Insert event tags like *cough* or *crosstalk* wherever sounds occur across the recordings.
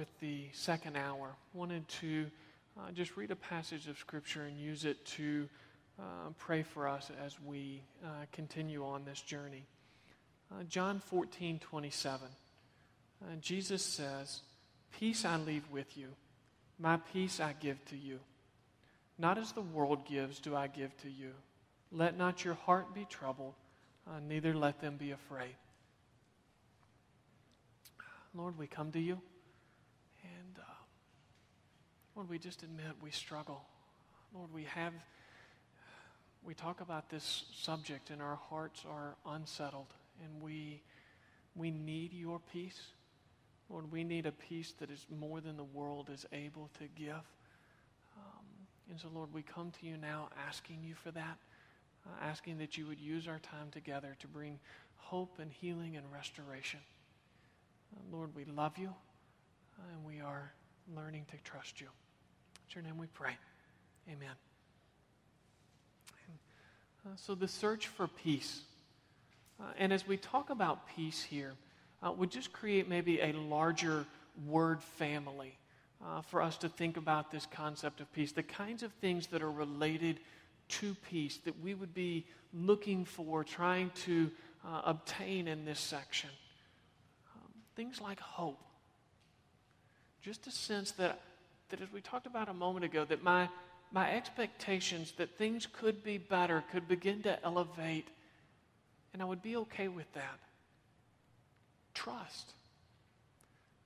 With the second hour, wanted to uh, just read a passage of Scripture and use it to uh, pray for us as we uh, continue on this journey. Uh, John 14, 27. Uh, Jesus says, Peace I leave with you, my peace I give to you. Not as the world gives, do I give to you. Let not your heart be troubled, uh, neither let them be afraid. Lord, we come to you. Lord, we just admit we struggle. Lord, we have, we talk about this subject and our hearts are unsettled and we, we need your peace. Lord, we need a peace that is more than the world is able to give. Um, and so, Lord, we come to you now asking you for that, uh, asking that you would use our time together to bring hope and healing and restoration. Uh, Lord, we love you, uh, and we are learning to trust you. In your name we pray. Amen. And, uh, so, the search for peace. Uh, and as we talk about peace here, uh, would just create maybe a larger word family uh, for us to think about this concept of peace, the kinds of things that are related to peace that we would be looking for, trying to obtain in this section. Things like hope. Just a sense that, that as we talked about a moment ago, that my, my expectations that things could be better could begin to elevate, and I would be okay with that. Trust.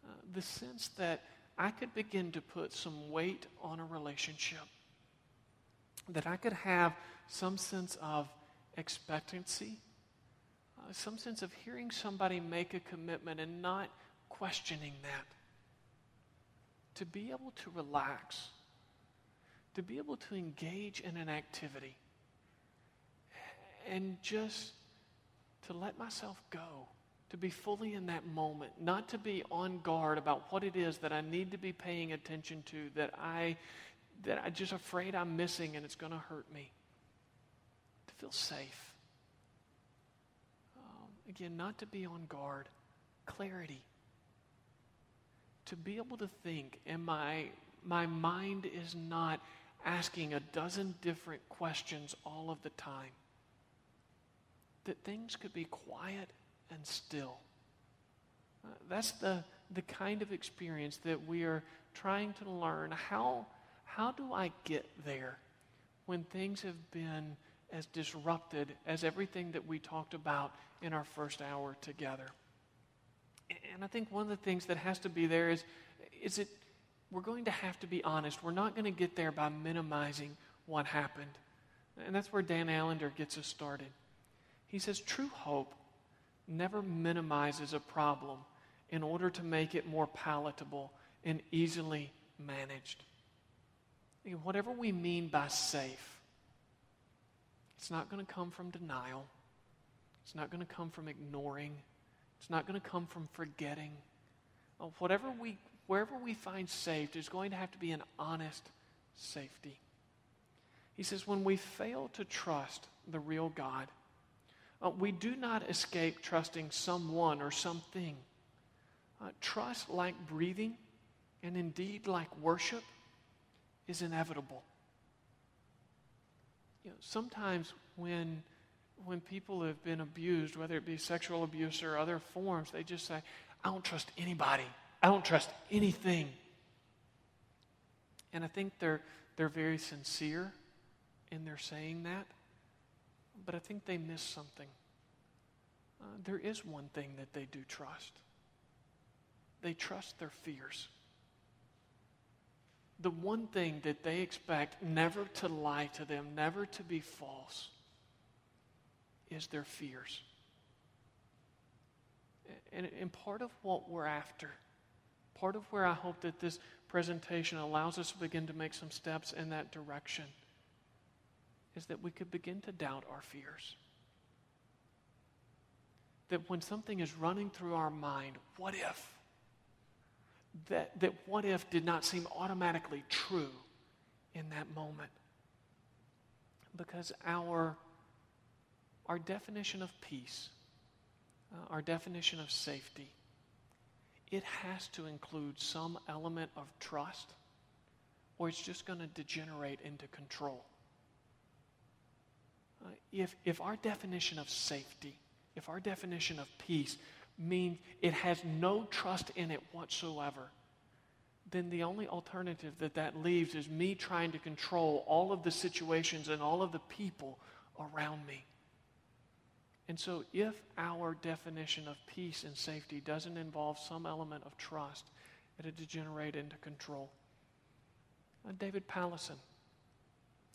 Uh, the sense that I could begin to put some weight on a relationship, that I could have some sense of expectancy uh, some sense of hearing somebody make a commitment and not questioning that. To be able to relax, to be able to engage in an activity, and just to let myself go, to be fully in that moment, not to be on guard about what it is that I need to be paying attention to, that I that I'm just afraid I'm missing and it's going to hurt me. To feel safe. Um, again, not to be on guard, clarity. To be able to think, and my, my mind is not asking a dozen different questions all of the time. That things could be quiet and still. Uh, that's the, the kind of experience that we are trying to learn. How, how do I get there when things have been as disrupted as everything that we talked about in our first hour together. And I think one of the things that has to be there is, is it we're going to have to be honest. We're not going to get there by minimizing what happened. And that's where Dan Allender gets us started. He says true hope never minimizes a problem in order to make it more palatable and easily managed. Whatever we mean by safe, it's not going to come from denial. It's not going to come from ignoring. It's not going to come from forgetting. Uh, whatever we, wherever we find safe, there's going to have to be an honest safety. He says, when we fail to trust the real God, uh, we do not escape trusting someone or something. Uh, trust, like breathing, and indeed like worship, is inevitable you know, sometimes when when people have been abused, whether it be sexual abuse or other forms, they just say, I don't trust anybody. I don't trust anything. And I think they're, they're very sincere in their saying that, but I think they miss something. Uh, there is one thing that they do trust they trust their fears the one thing that they expect never to lie to them, never to be false, is their fears. And, and part of what we're after, part of where I hope that this presentation allows us to begin to make some steps in that direction, is that we could begin to doubt our fears. That when something is running through our mind, what if? That, that what if did not seem automatically true in that moment. Because our, our definition of peace, uh, our definition of safety, it has to include some element of trust, or it's just going to degenerate into control. Uh, if, if our definition of safety, if our definition of peace means it has no trust in it whatsoever, then the only alternative that that leaves is me trying to control all of the situations and all of the people around me. And so, if our definition of peace and safety doesn't involve some element of trust, it'll degenerate into control. Uh, David Powlison,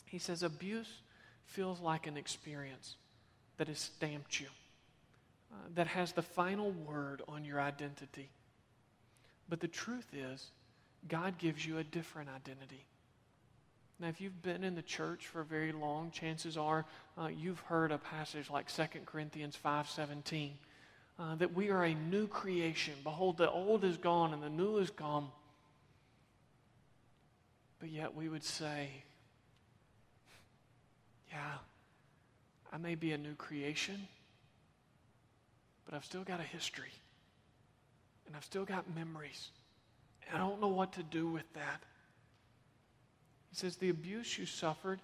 he says, abuse feels like an experience that has stamped you, uh, that has the final word on your identity. But the truth is, God gives you a different identity. Now, if you've been in the church for very long, chances are uh, you've heard a passage like 2 Corinthians 5.17, uh, that we are a new creation. Behold, the old is gone and the new is come. But yet we would say, yeah, I may be a new creation, but I've still got a history. And I've still got memories. And I don't know what to do with that. He says, The abuse you suffered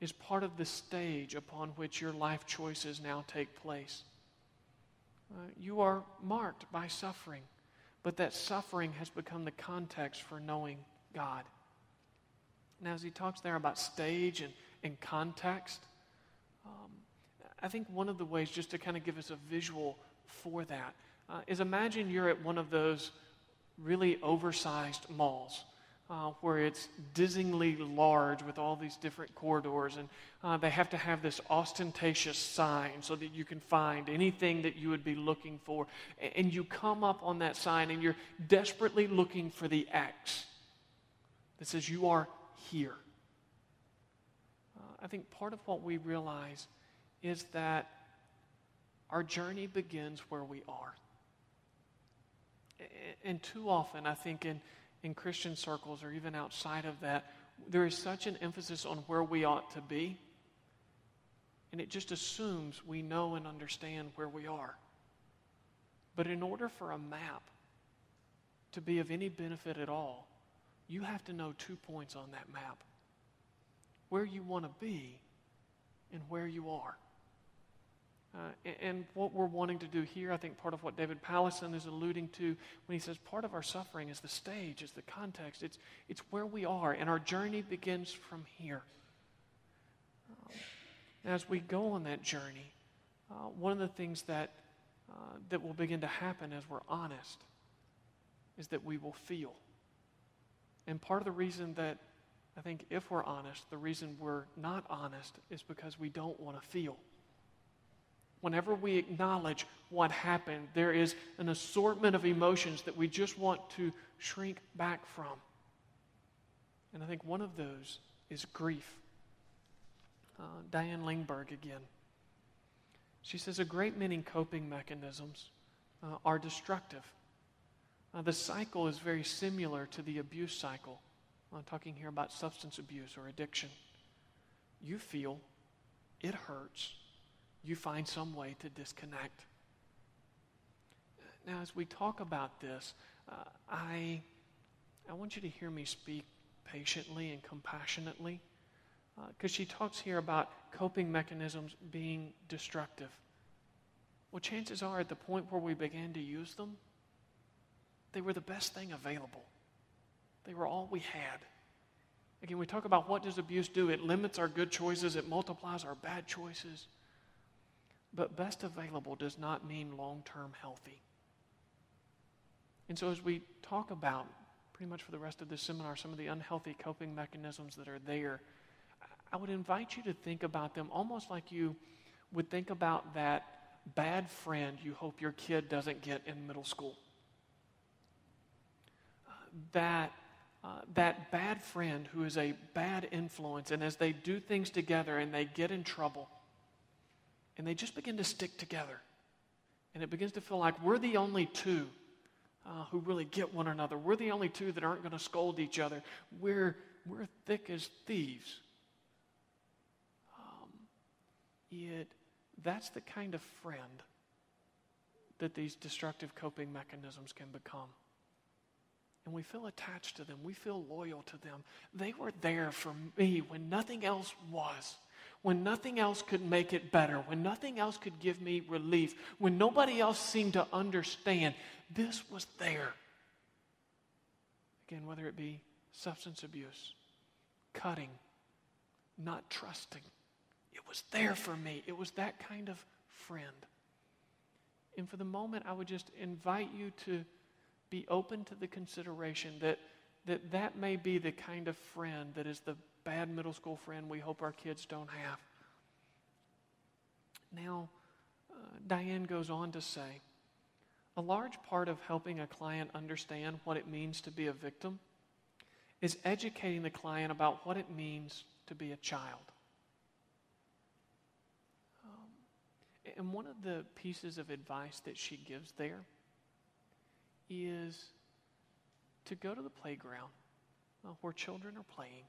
is part of the stage upon which your life choices now take place. Uh, you are marked by suffering, but that suffering has become the context for knowing God. Now, as he talks there about stage and, and context, um, I think one of the ways, just to kind of give us a visual for that, uh, is imagine you're at one of those really oversized malls. Uh, where it's dizzyingly large with all these different corridors, and uh, they have to have this ostentatious sign so that you can find anything that you would be looking for. And you come up on that sign, and you're desperately looking for the X that says, You are here. Uh, I think part of what we realize is that our journey begins where we are and too often, I think in, in Christian circles or even outside of that, there is such an emphasis on where we ought to be. And it just assumes we know and understand where we are. But in order for a map to be of any benefit at all, you have to know two points on that map where you want to be and where you are. Uh, and what we're wanting to do here, I think part of what David Powlison is alluding to when he says part of our suffering is the stage, is the context, it's, it's where we are, and our journey begins from here. Um, as we go on that journey, uh, one of the things that, uh, that will begin to happen as we're honest is that we will feel. And part of the reason that I think if we're honest, the reason we're not honest is because we don't want to feel whenever we acknowledge what happened, there is an assortment of emotions that we just want to shrink back from. And I think one of those is grief. Uh, Diane Langberg again. She says a great many coping mechanisms uh, are destructive. Uh, the cycle is very similar to the abuse cycle. I'm talking here about substance abuse or addiction. You feel, it hurts, you find some way to disconnect. Now, as we talk about this, uh, I, I want you to hear me speak patiently and compassionately because uh, she talks here about coping mechanisms being destructive. Well, chances are, at the point where we began to use them, they were the best thing available. They were all we had. Again, we talk about what does abuse do? It limits our good choices, it multiplies our bad choices. But best available does not mean long term healthy. And so, as we talk about pretty much for the rest of this seminar some of the unhealthy coping mechanisms that are there, I would invite you to think about them almost like you would think about that bad friend you hope your kid doesn't get in middle school. That, uh, that bad friend who is a bad influence, and as they do things together and they get in trouble, and they just begin to stick together, and it begins to feel like we're the only two uh, who really get one another. We're the only two that aren't going to scold each other. We're, we're thick as thieves. Um, it, that's the kind of friend that these destructive coping mechanisms can become. And we feel attached to them. We feel loyal to them. They were there for me when nothing else was when nothing else could make it better, when nothing else could give me relief, when nobody else seemed to understand, this was there. Again, whether it be substance abuse, cutting, not trusting, it was there for me. It was that kind of friend. And for the moment, I would just invite you to be open to the consideration that that, that may be the kind of friend that is the bad middle school friend we hope our kids don't have. Now, uh, Diane goes on to say a large part of helping a client understand what it means to be a victim is educating the client about what it means to be a child. Um, and one of the pieces of advice that she gives there is to go to the playground uh, where children are playing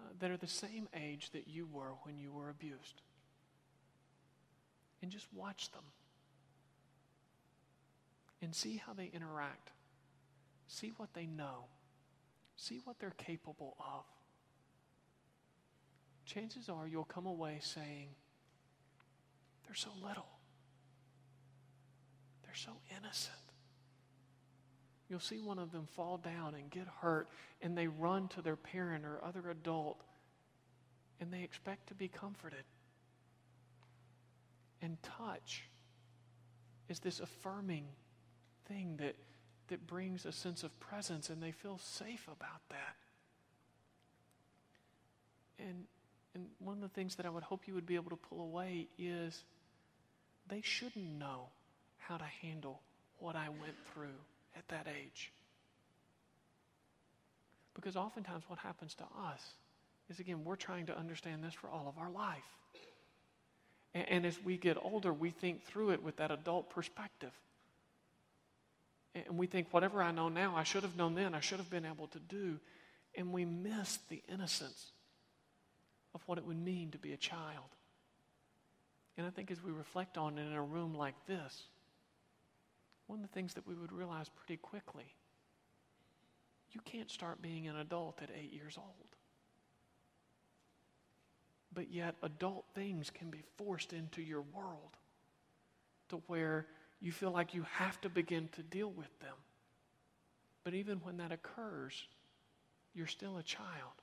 uh, that are the same age that you were when you were abused. And just watch them and see how they interact. See what they know. See what they're capable of. Chances are you'll come away saying, they're so little. They're so innocent. You'll see one of them fall down and get hurt, and they run to their parent or other adult, and they expect to be comforted. And touch is this affirming thing that, that brings a sense of presence, and they feel safe about that. And, and one of the things that I would hope you would be able to pull away is they shouldn't know how to handle what I went through at that age. Because oftentimes what happens to us is, again, we're trying to understand this for all of our life. And, and as we get older, we think through it with that adult perspective. And we think, whatever I know now, I should have known then, I should have been able to do. And we miss the innocence of what it would mean to be a child. And I think as we reflect on it in a room like this, one of the things that we would realize pretty quickly you can't start being an adult at eight years old. But yet, adult things can be forced into your world to where you feel like you have to begin to deal with them. But even when that occurs, you're still a child.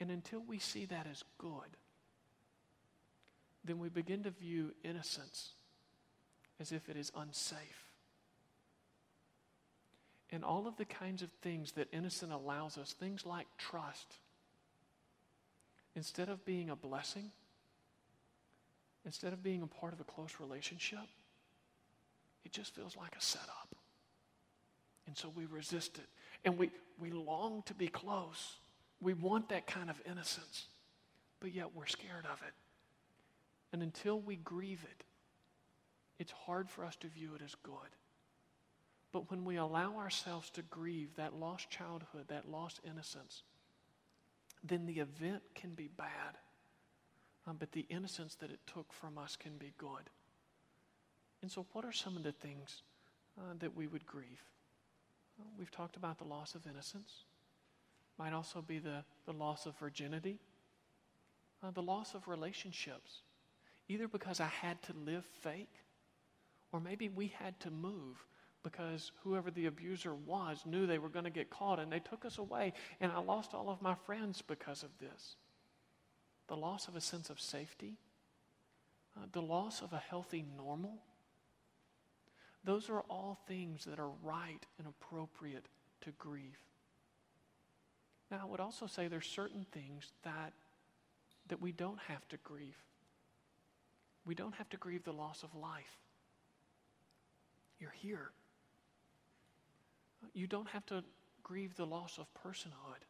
And until we see that as good, then we begin to view innocence as if it is unsafe. And all of the kinds of things that innocent allows us, things like trust, instead of being a blessing, instead of being a part of a close relationship, it just feels like a setup. And so we resist it. And we, we long to be close. We want that kind of innocence. But yet we're scared of it. And until we grieve it, it's hard for us to view it as good. But when we allow ourselves to grieve that lost childhood, that lost innocence, then the event can be bad. Um, but the innocence that it took from us can be good. And so, what are some of the things uh, that we would grieve? Well, we've talked about the loss of innocence. Might also be the, the loss of virginity, uh, the loss of relationships, either because I had to live fake or maybe we had to move because whoever the abuser was knew they were going to get caught and they took us away, and I lost all of my friends because of this. The loss of a sense of safety, uh, the loss of a healthy normal. Those are all things that are right and appropriate to grieve. Now, I would also say there's certain things that, that we don't have to grieve. We don't have to grieve the loss of life. You're here. You don't have to grieve the loss of personhood.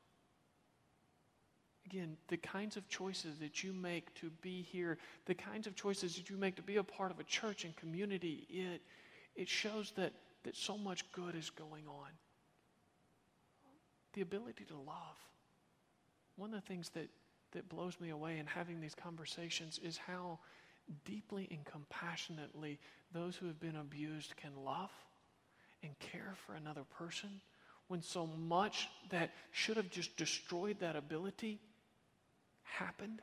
Again, the kinds of choices that you make to be here, the kinds of choices that you make to be a part of a church and community, it, it shows that, that so much good is going on. The ability to love. One of the things that, that blows me away in having these conversations is how deeply and compassionately those who have been abused can love and care for another person when so much that should have just destroyed that ability happened.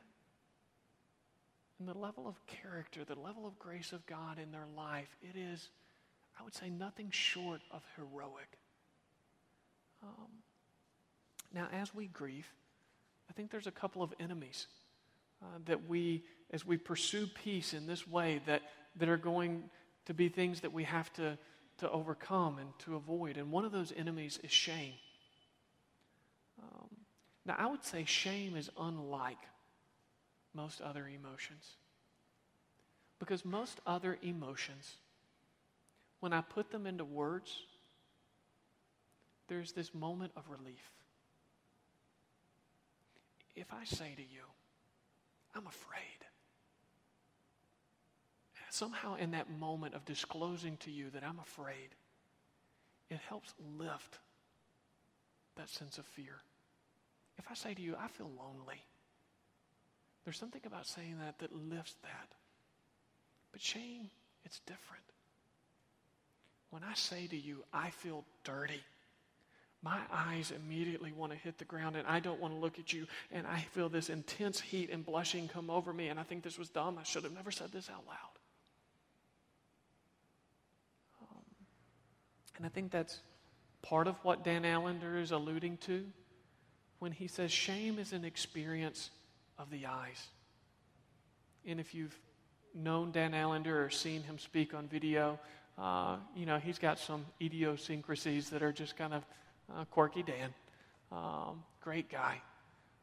And the level of character, the level of grace of God in their life, it is, I would say, nothing short of heroic. Um, now, as we grieve, I think there's a couple of enemies uh, that we, as we pursue peace in this way, that, that are going to be things that we have to, to overcome and to avoid. And one of those enemies is shame. Um, now, I would say shame is unlike most other emotions. Because most other emotions, when I put them into words, there's this moment of relief. If I say to you, I'm afraid, somehow in that moment of disclosing to you that I'm afraid, it helps lift that sense of fear. If I say to you, I feel lonely, there's something about saying that that lifts that. But shame, it's different. When I say to you, I feel dirty, my eyes immediately want to hit the ground and I don't want to look at you. And I feel this intense heat and blushing come over me. And I think this was dumb. I should have never said this out loud. Um, and I think that's part of what Dan Allender is alluding to when he says shame is an experience of the eyes. And if you've known Dan Allender or seen him speak on video, uh, you know, he's got some idiosyncrasies that are just kind of uh, quirky Dan. Um, great guy.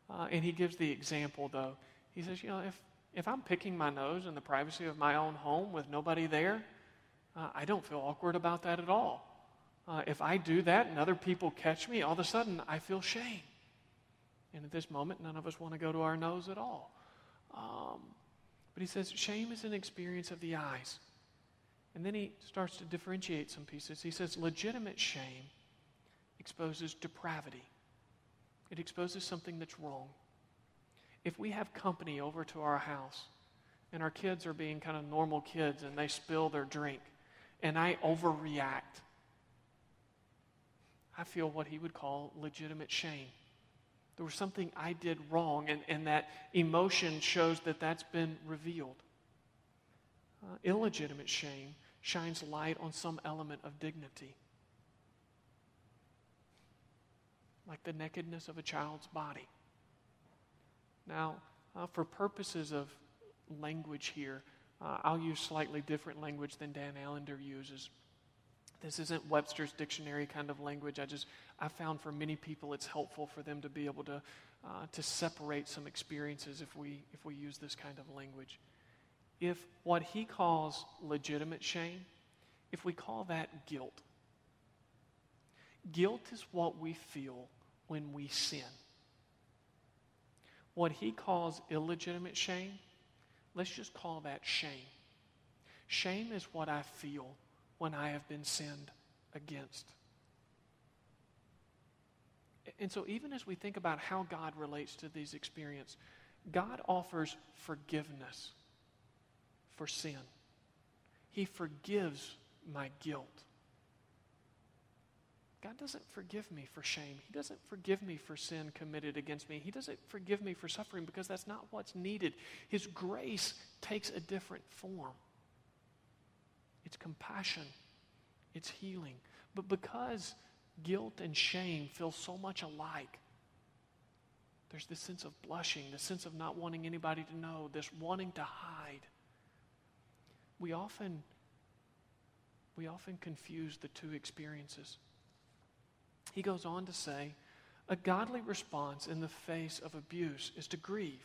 Uh, and he gives the example, though. He says, you know, if, if I'm picking my nose in the privacy of my own home with nobody there, uh, I don't feel awkward about that at all. Uh, if I do that and other people catch me, all of a sudden I feel shame. And at this moment, none of us want to go to our nose at all. Um, but he says shame is an experience of the eyes. And then he starts to differentiate some pieces. He says legitimate shame exposes depravity, it exposes something that's wrong. If we have company over to our house and our kids are being kind of normal kids and they spill their drink and I overreact, I feel what he would call legitimate shame. There was something I did wrong, and, and that emotion shows that that's been revealed. Uh, illegitimate shame shines light on some element of dignity, like the nakedness of a child's body. Now, uh, for purposes of language here, uh, I'll use slightly different language than Dan Allender uses. This isn't Webster's dictionary kind of language. I just I found for many people it's helpful for them to be able to uh, to separate some experiences if we if we use this kind of language. If what he calls legitimate shame, if we call that guilt, guilt is what we feel when we sin. What he calls illegitimate shame, let's just call that shame. Shame is what I feel when I have been sinned against. And so, even as we think about how God relates to these experiences, God offers forgiveness for sin. He forgives my guilt. God doesn't forgive me for shame. He doesn't forgive me for sin committed against me. He doesn't forgive me for suffering because that's not what's needed. His grace takes a different form it's compassion, it's healing. But because guilt and shame feel so much alike, there's this sense of blushing, this sense of not wanting anybody to know, this wanting to hide. We often we often confuse the two experiences. He goes on to say, a godly response in the face of abuse is to grieve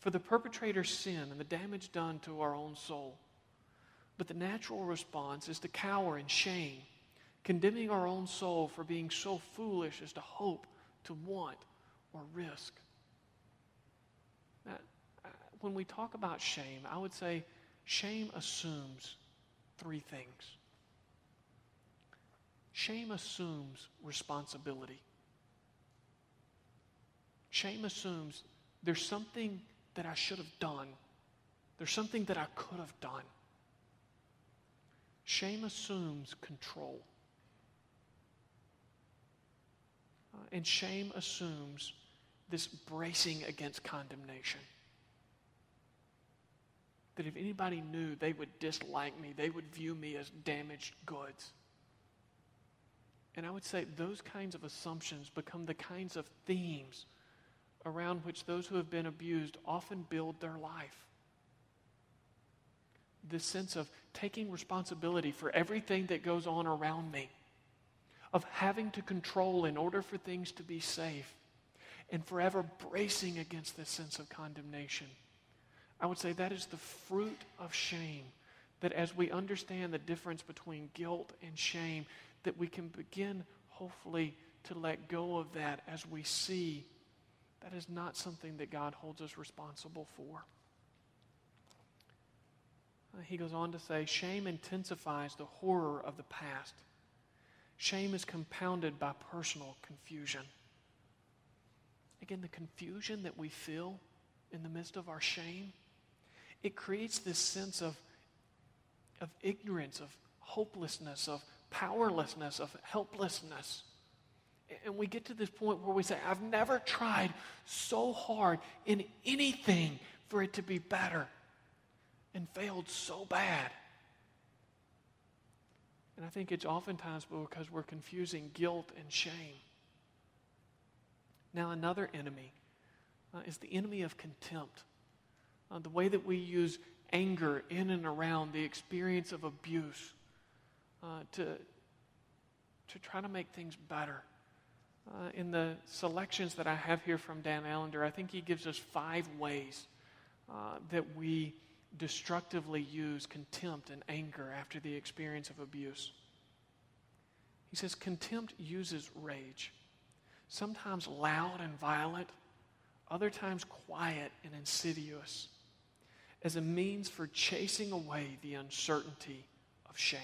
for the perpetrator's sin and the damage done to our own soul. But the natural response is to cower in shame, condemning our own soul for being so foolish as to hope, to want, or risk. Now, uh, when we talk about shame, I would say shame assumes three things. Shame assumes responsibility. Shame assumes there's something that I should have done. There's something that I could have done. Shame assumes control. Uh, and shame assumes this bracing against condemnation. That if anybody knew, they would dislike me, they would view me as damaged goods. And I would say those kinds of assumptions become the kinds of themes around which those who have been abused often build their life. This sense of taking responsibility for everything that goes on around me, of having to control in order for things to be safe, and forever bracing against this sense of condemnation. I would say that is the fruit of shame. That as we understand the difference between guilt and shame, that we can begin, hopefully, to let go of that as we see that is not something that God holds us responsible for. Uh, he goes on to say shame intensifies the horror of the past. Shame is compounded by personal confusion. Again, the confusion that we feel in the midst of our shame, it creates this sense of, of ignorance, of hopelessness, of powerlessness, of helplessness. And we get to this point where we say, I've never tried so hard in anything for it to be better and failed so bad. And I think it's oftentimes because we're confusing guilt and shame. Now, another enemy uh, is the enemy of contempt. Uh, the way that we use anger in and around the experience of abuse uh, to, to try to make things better. Uh, in the selections that I have here from Dan Allender, I think he gives us five ways uh, that we destructively use contempt and anger after the experience of abuse. He says contempt uses rage, sometimes loud and violent, other times quiet and insidious, as a means for chasing away the uncertainty of shame.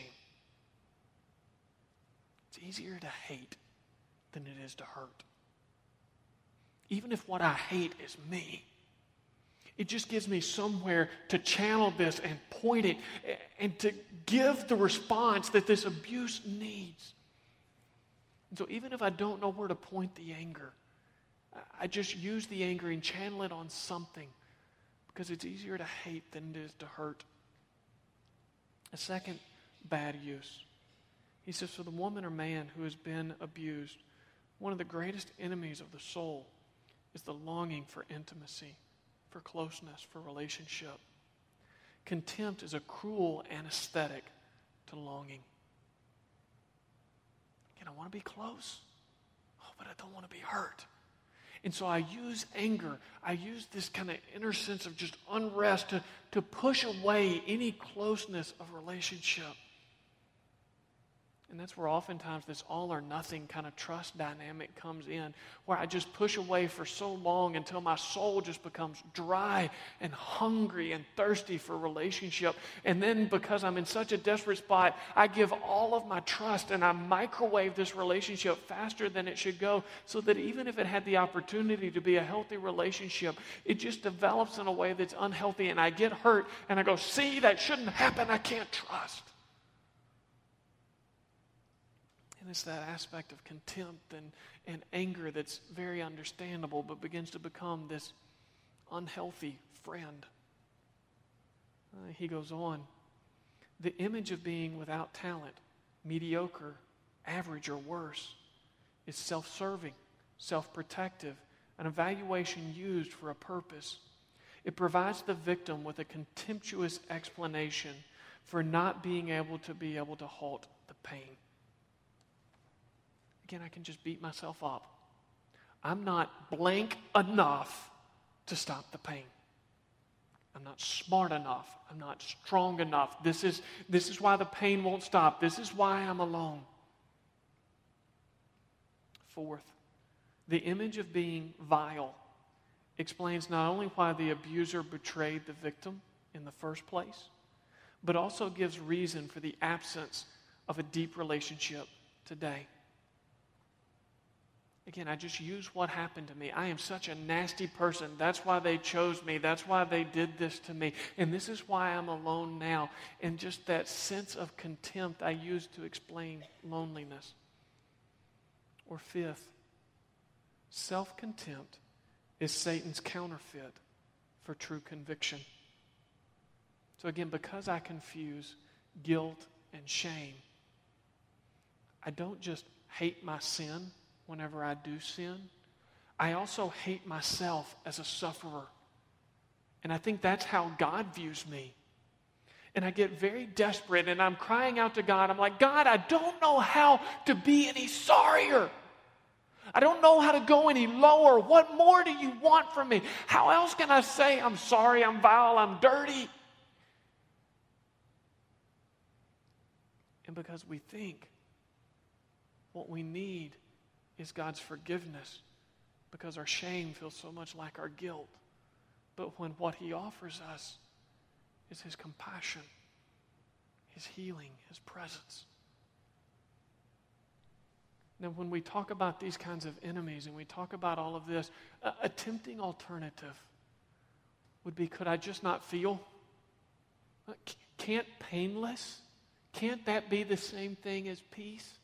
It's easier to hate than it is to hurt. Even if what I hate is me, it just gives me somewhere to channel this and point it and to give the response that this abuse needs. And so, even if I don't know where to point the anger, I just use the anger and channel it on something because it's easier to hate than it is to hurt. A second bad use. He says, For the woman or man who has been abused, one of the greatest enemies of the soul is the longing for intimacy, for closeness, for relationship. Contempt is a cruel anesthetic to longing. Again, I want to be close, oh, but I don't want to be hurt. And so I use anger. I use this kind of inner sense of just unrest to, to push away any closeness of relationship. And that's where oftentimes this all or nothing kind of trust dynamic comes in, where I just push away for so long until my soul just becomes dry and hungry and thirsty for relationship. And then because I'm in such a desperate spot, I give all of my trust and I microwave this relationship faster than it should go, so that even if it had the opportunity to be a healthy relationship, it just develops in a way that's unhealthy. And I get hurt and I go, see, that shouldn't happen. I can't trust. And it's that aspect of contempt and, and anger that's very understandable, but begins to become this unhealthy friend. Uh, he goes on the image of being without talent, mediocre, average, or worse is self serving, self protective, an evaluation used for a purpose. It provides the victim with a contemptuous explanation for not being able to be able to halt the pain again, I can just beat myself up. I'm not blank enough to stop the pain. I'm not smart enough. I'm not strong enough. This is, this is why the pain won't stop. This is why I'm alone. Fourth, the image of being vile explains not only why the abuser betrayed the victim in the first place, but also gives reason for the absence of a deep relationship today. Again, I just use what happened to me. I am such a nasty person. That's why they chose me. That's why they did this to me. And this is why I'm alone now. And just that sense of contempt I use to explain loneliness. Or fifth, self contempt is Satan's counterfeit for true conviction. So, again, because I confuse guilt and shame, I don't just hate my sin whenever I do sin. I also hate myself as a sufferer. And I think that's how God views me. And I get very desperate and I'm crying out to God. I'm like, God, I don't know how to be any sorrier. I don't know how to go any lower. What more do you want from me? How else can I say I'm sorry, I'm vile, I'm dirty? And because we think what we need is God's forgiveness because our shame feels so much like our guilt. But when what He offers us is His compassion, His healing, His presence. Now, when we talk about these kinds of enemies and we talk about all of this, a, a tempting alternative would be could I just not feel? Can't painless? Can't that be the same thing as peace?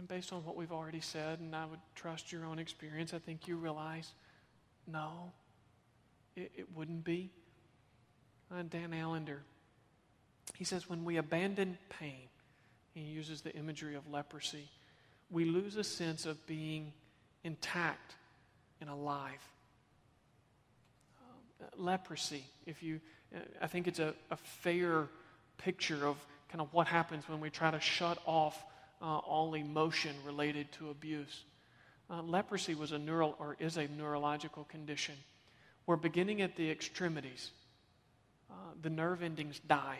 And based on what we've already said, and I would trust your own experience, I think you realize no, it, it wouldn't be. Uh, Dan Allender, he says, when we abandon pain, he uses the imagery of leprosy, we lose a sense of being intact and alive. Uh, leprosy, if you, uh, I think it's a, a fair picture of kind of what happens when we try to shut off uh, all emotion related to abuse. Uh, leprosy was a neural or is a neurological condition where beginning at the extremities, uh, the nerve endings die.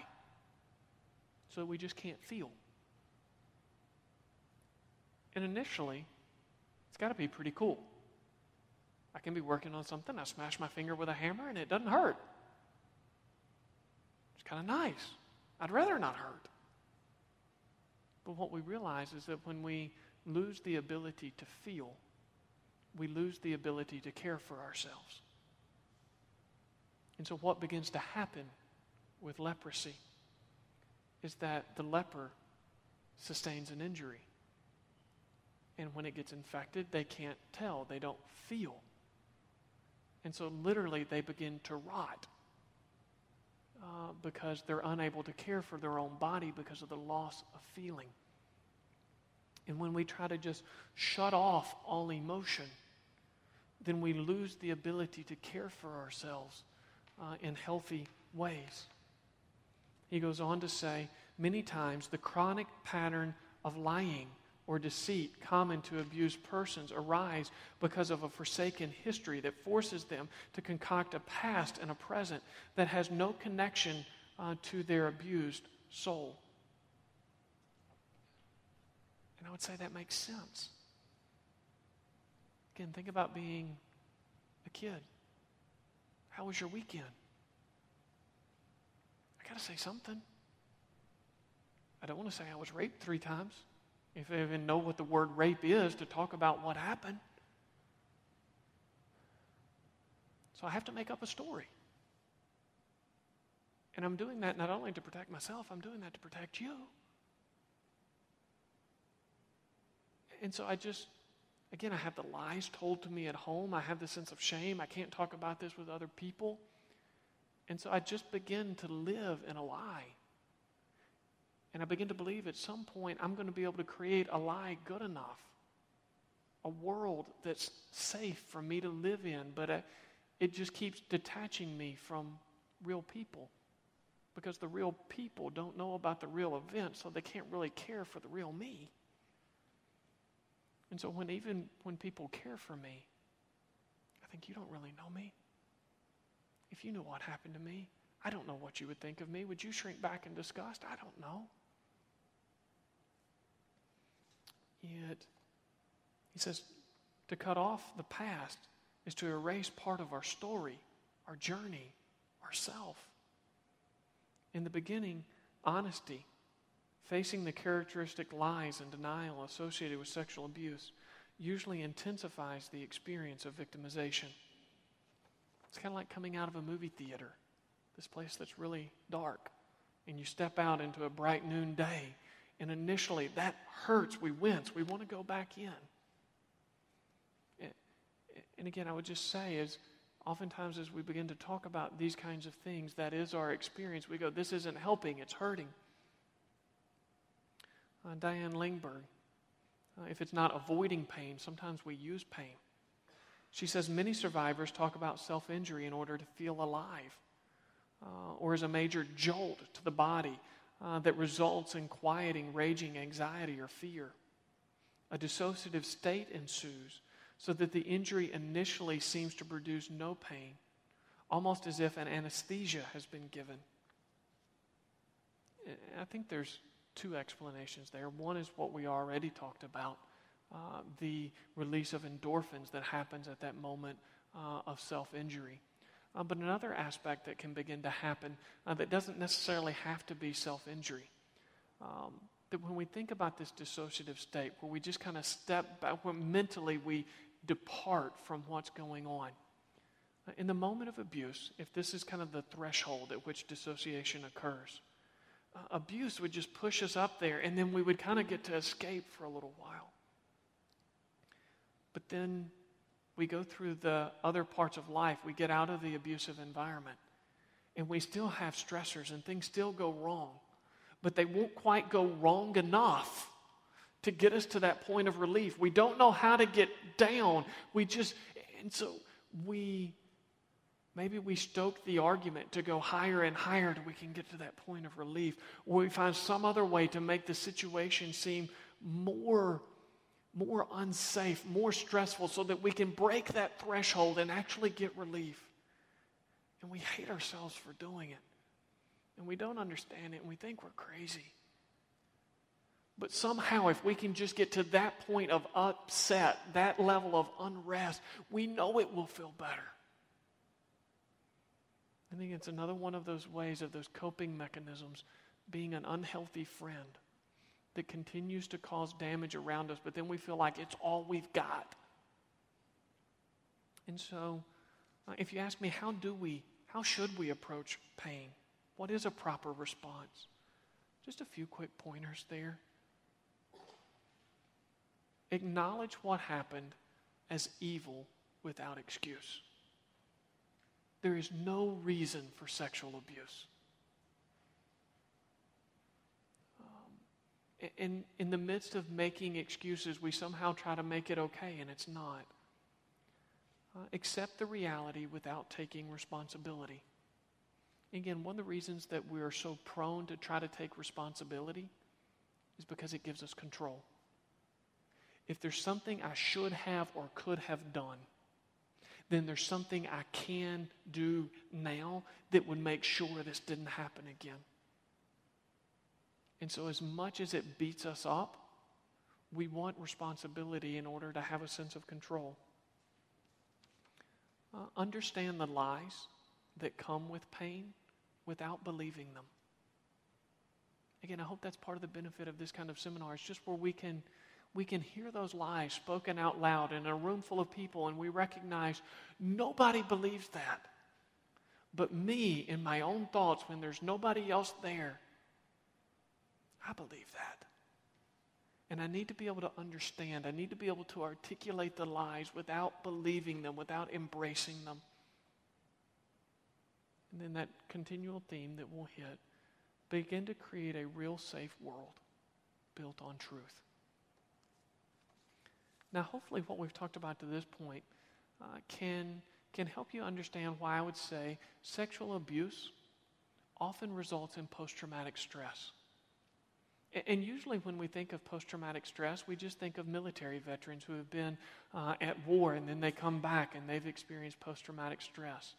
So we just can't feel. And initially, it's got to be pretty cool. I can be working on something, I smash my finger with a hammer, and it doesn't hurt. It's kind of nice. I'd rather not hurt. But what we realize is that when we lose the ability to feel, we lose the ability to care for ourselves. And so, what begins to happen with leprosy is that the leper sustains an injury. And when it gets infected, they can't tell, they don't feel. And so, literally, they begin to rot uh, because they're unable to care for their own body because of the loss of feeling. And when we try to just shut off all emotion, then we lose the ability to care for ourselves uh, in healthy ways. He goes on to say many times the chronic pattern of lying or deceit common to abused persons arise because of a forsaken history that forces them to concoct a past and a present that has no connection uh, to their abused soul. And I would say that makes sense. Again, think about being a kid. How was your weekend? I got to say something. I don't want to say I was raped three times if I even know what the word rape is, to talk about what happened. So I have to make up a story. And I'm doing that not only to protect myself, I'm doing that to protect you. And so I just, again, I have the lies told to me at home. I have the sense of shame. I can't talk about this with other people. And so I just begin to live in a lie. And I begin to believe at some point I'm going to be able to create a lie good enough, a world that's safe for me to live in, but uh, it just keeps detaching me from real people because the real people don't know about the real event, so they can't really care for the real me. And so when even when people care for me, I think you don't really know me. if you knew what happened to me, I don't know what you would think of me. Would you shrink back in disgust? I don't know. Yet, he says, to cut off the past is to erase part of our story, our journey, ourself. In the beginning, honesty, facing the characteristic lies and denial associated with sexual abuse, usually intensifies the experience of victimization. It's kind of like coming out of a movie theater, this place that's really dark, and you step out into a bright noonday, and initially that hurts. We wince. We want to go back in. And again, I would just say is oftentimes as we begin to talk about these kinds of things, that is our experience. We go, this isn't helping, it's hurting. Uh, Diane Langberg, uh, if it's not avoiding pain, sometimes we use pain. She says many survivors talk about self injury in order to feel alive, uh, or as a major jolt to the body uh, that results in quieting raging anxiety or fear. A dissociative state ensues so that the injury initially seems to produce no pain, almost as if an anesthesia has been given. I think there's two explanations there. One is what we already talked about uh, the release of endorphins that happens at that moment uh, of self injury. Uh, but another aspect that can begin to happen uh, that doesn't necessarily have to be self injury. Um, that when we think about this dissociative state, where we just kind of step back, where mentally we depart from what's going on. In the moment of abuse, if this is kind of the threshold at which dissociation occurs, uh, abuse would just push us up there, and then we would kind of get to escape for a little while. But then we go through the other parts of life, we get out of the abusive environment, and we still have stressors, and things still go wrong, but they won't quite go wrong enough to get us to that point of relief. We don't know how to get down. We just, and so we, maybe we stoke the argument to go higher and higher till we can get to that point of relief. Or we find some other way to make the situation seem more, more unsafe, more stressful, so that we can break that threshold and actually get relief. And we hate ourselves for doing it. And we don't understand it, and we think we're crazy. But somehow, if we can just get to that point of upset, that level of unrest, we know it will feel better. I think it's another one of those ways of those coping mechanisms being an unhealthy friend that continues to cause damage around us, but then we feel like it's all we've got. And so, uh, if you ask me, how do we, how should we approach pain? What is a proper response? Just a few quick pointers there acknowledge what happened as evil without excuse. There is no reason for sexual abuse. Um, in, in the midst of making excuses, we somehow try to make it okay, and it's not. Uh, accept the reality without taking responsibility. Again, one of the reasons that we are so prone to try to take responsibility is because it gives us control if there's something I should have or could have done, then there's something I can do now that would make sure this didn't happen again. And so, as much as it beats us up, we want responsibility in order to have a sense of control. Uh, understand the lies that come with pain without believing them. Again, I hope that's part of the benefit of this kind of seminar. It's just where we can we can hear those lies spoken out loud in a room full of people, and we recognize nobody believes that. But me, in my own thoughts, when there's nobody else there, I believe that. And I need to be able to understand. I need to be able to articulate the lies without believing them, without embracing them. And then that continual theme that we'll hit begin to create a real safe world built on truth. Now, hopefully, what we've talked about to this point uh, can, can help you understand why I would say sexual abuse often results in post traumatic stress. And usually, when we think of post traumatic stress, we just think of military veterans who have been uh, at war and then they come back and they've experienced post traumatic stress.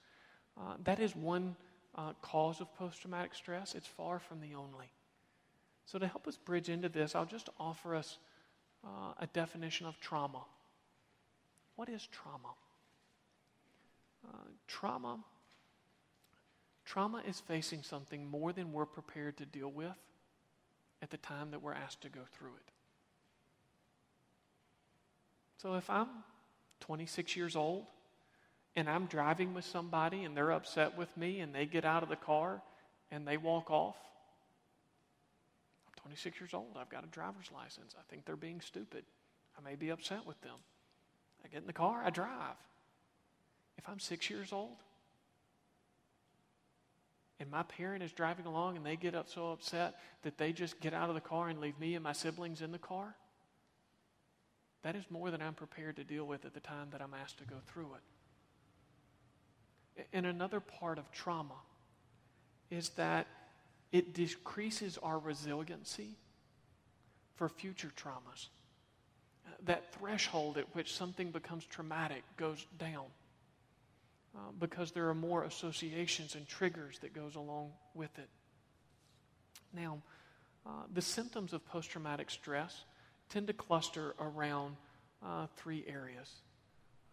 Uh, that is one uh, cause of post traumatic stress. It's far from the only. So, to help us bridge into this, I'll just offer us uh, a definition of trauma. What is trauma? Uh, trauma trauma is facing something more than we're prepared to deal with at the time that we're asked to go through it. So if I'm 26 years old and I'm driving with somebody and they're upset with me and they get out of the car and they walk off, 26 years old. I've got a driver's license. I think they're being stupid. I may be upset with them. I get in the car, I drive. If I'm six years old and my parent is driving along and they get up so upset that they just get out of the car and leave me and my siblings in the car, that is more than I'm prepared to deal with at the time that I'm asked to go through it. And another part of trauma is that it decreases our resiliency for future traumas. That threshold at which something becomes traumatic goes down uh, because there are more associations and triggers that goes along with it. Now, uh, the symptoms of post-traumatic stress tend to cluster around uh, three areas.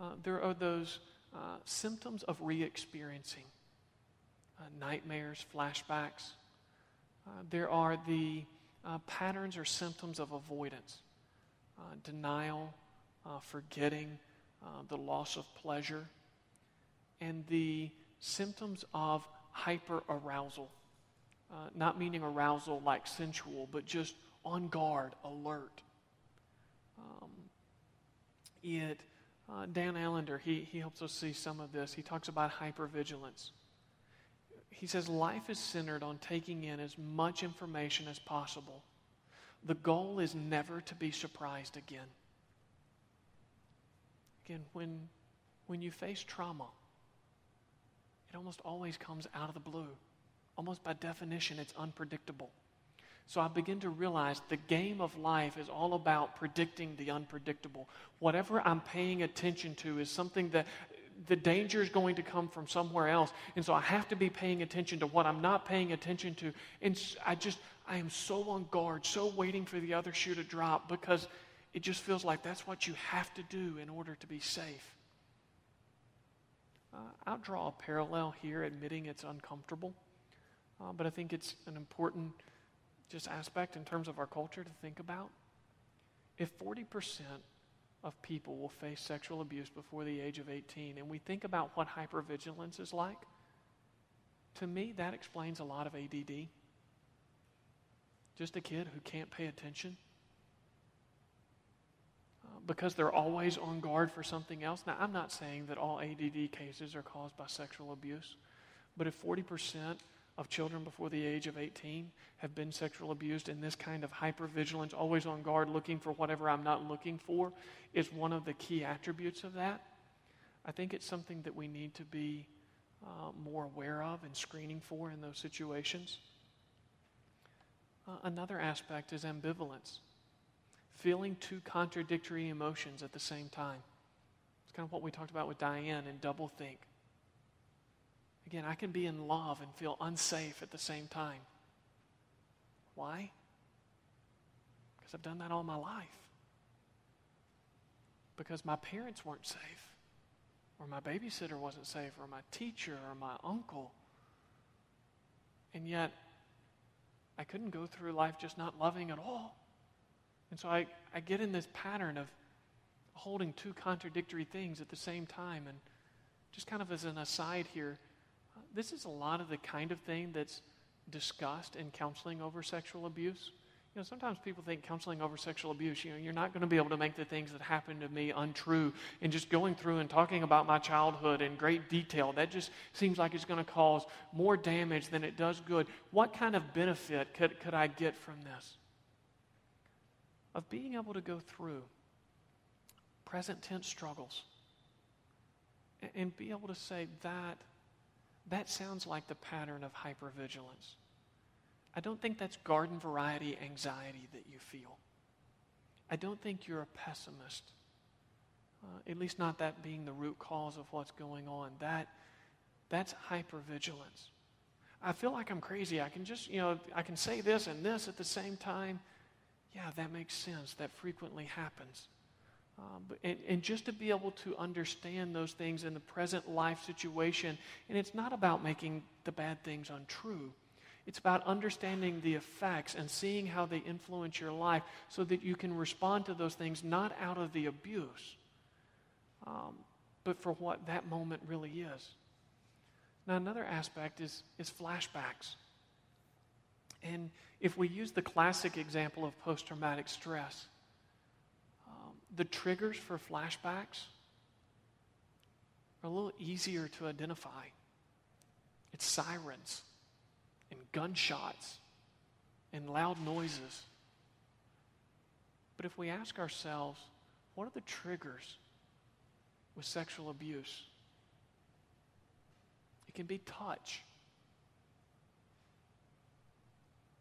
Uh, there are those uh, symptoms of re experiencing uh, nightmares, flashbacks. Uh, there are the patterns or symptoms of avoidance, denial, forgetting, the loss of pleasure, and the symptoms of hyperarousal. Uh, not meaning arousal like sensual, but just on guard, alert. Um, it, uh, Dan Allender, he, he helps us see some of this. He talks about hypervigilance. He says life is centered on taking in as much information as possible. The goal is never to be surprised again. Again, when, when you face trauma, it almost always comes out of the blue. Almost by definition, it's unpredictable. So I begin to realize the game of life is all about predicting the unpredictable. Whatever I'm paying attention to is something that the danger is going to come from somewhere else. And so I have to be paying attention to what I'm not paying attention to. And I just, I am so on guard, so waiting for the other shoe to drop because it just feels like that's what you have to do in order to be safe. Uh, I'll draw a parallel here, admitting it's uncomfortable. Uh, but I think it's an important just aspect in terms of our culture to think about. If 40% of people will face sexual abuse before the age of 18, and we think about what hypervigilance is like, to me, that explains a lot of ADD. Just a kid who can't pay attention uh, because they're always on guard for something else. Now, I'm not saying that all ADD cases are caused by sexual abuse, but if 40% of children before the age of 18 have been sexual abused, and this kind of hypervigilance, always on guard, looking for whatever I'm not looking for, is one of the key attributes of that. I think it's something that we need to be uh, more aware of and screening for in those situations. Uh, another aspect is ambivalence, feeling two contradictory emotions at the same time. It's kind of what we talked about with Diane and double think. Again, I can be in love and feel unsafe at the same time. Why? Because I've done that all my life. Because my parents weren't safe, or my babysitter wasn't safe, or my teacher, or my uncle. And yet, I couldn't go through life just not loving at all. And so I, I get in this pattern of holding two contradictory things at the same time. And just kind of as an aside here, this is a lot of the kind of thing that's discussed in counseling over sexual abuse. You know, sometimes people think counseling over sexual abuse, you know, you're not going to be able to make the things that happened to me untrue. And just going through and talking about my childhood in great detail, that just seems like it's going to cause more damage than it does good. What kind of benefit could, could I get from this? Of being able to go through present tense struggles and, and be able to say that that sounds like the pattern of hypervigilance. I don't think that's garden variety anxiety that you feel. I don't think you're a pessimist, uh, at least not that being the root cause of what's going on. That, That's hypervigilance. I feel like I'm crazy. I can just, you know, I can say this and this at the same time. Yeah, that makes sense. That frequently happens. Um, but, and, and just to be able to understand those things in the present life situation, and it's not about making the bad things untrue. It's about understanding the effects and seeing how they influence your life so that you can respond to those things not out of the abuse, um, but for what that moment really is. Now, another aspect is, is flashbacks. And if we use the classic example of post traumatic stress, the triggers for flashbacks are a little easier to identify. It's sirens and gunshots and loud noises. But if we ask ourselves, what are the triggers with sexual abuse? It can be touch.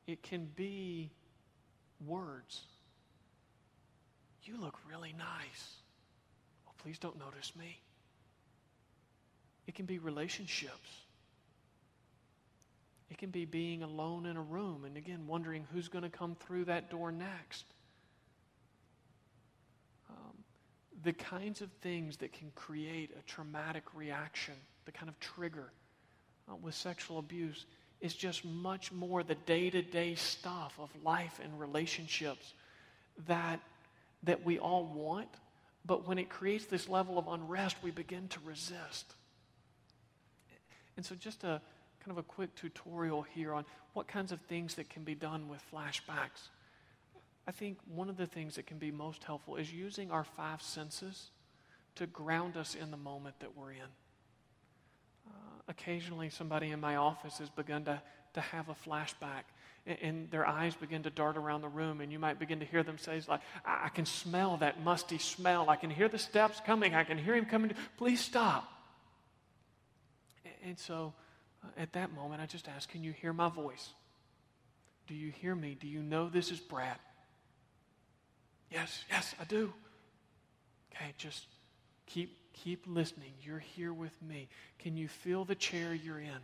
It can be words. You look really nice. Well, please don't notice me. It can be relationships. It can be being alone in a room and again wondering who's going to come through that door next. Um, the kinds of things that can create a traumatic reaction, the kind of trigger uh, with sexual abuse, is just much more the day to day stuff of life and relationships that, that we all want. But when it creates this level of unrest, we begin to resist. And so, just a kind of a quick tutorial here on what kinds of things that can be done with flashbacks. I think one of the things that can be most helpful is using our five senses to ground us in the moment that we're in. Uh, occasionally, somebody in my office has begun to, to have a flashback, and, their eyes begin to dart around the room, and you might begin to hear them say, like, I, can smell that musty smell. I can hear the steps coming. I can hear him coming. Please stop. And, and so, uh, at that moment, I just ask, Can you hear my voice? Do you hear me? Do you know this is Brad? Yes, yes, I do. Okay, just keep keep listening. You're here with me. Can you feel the chair you're in?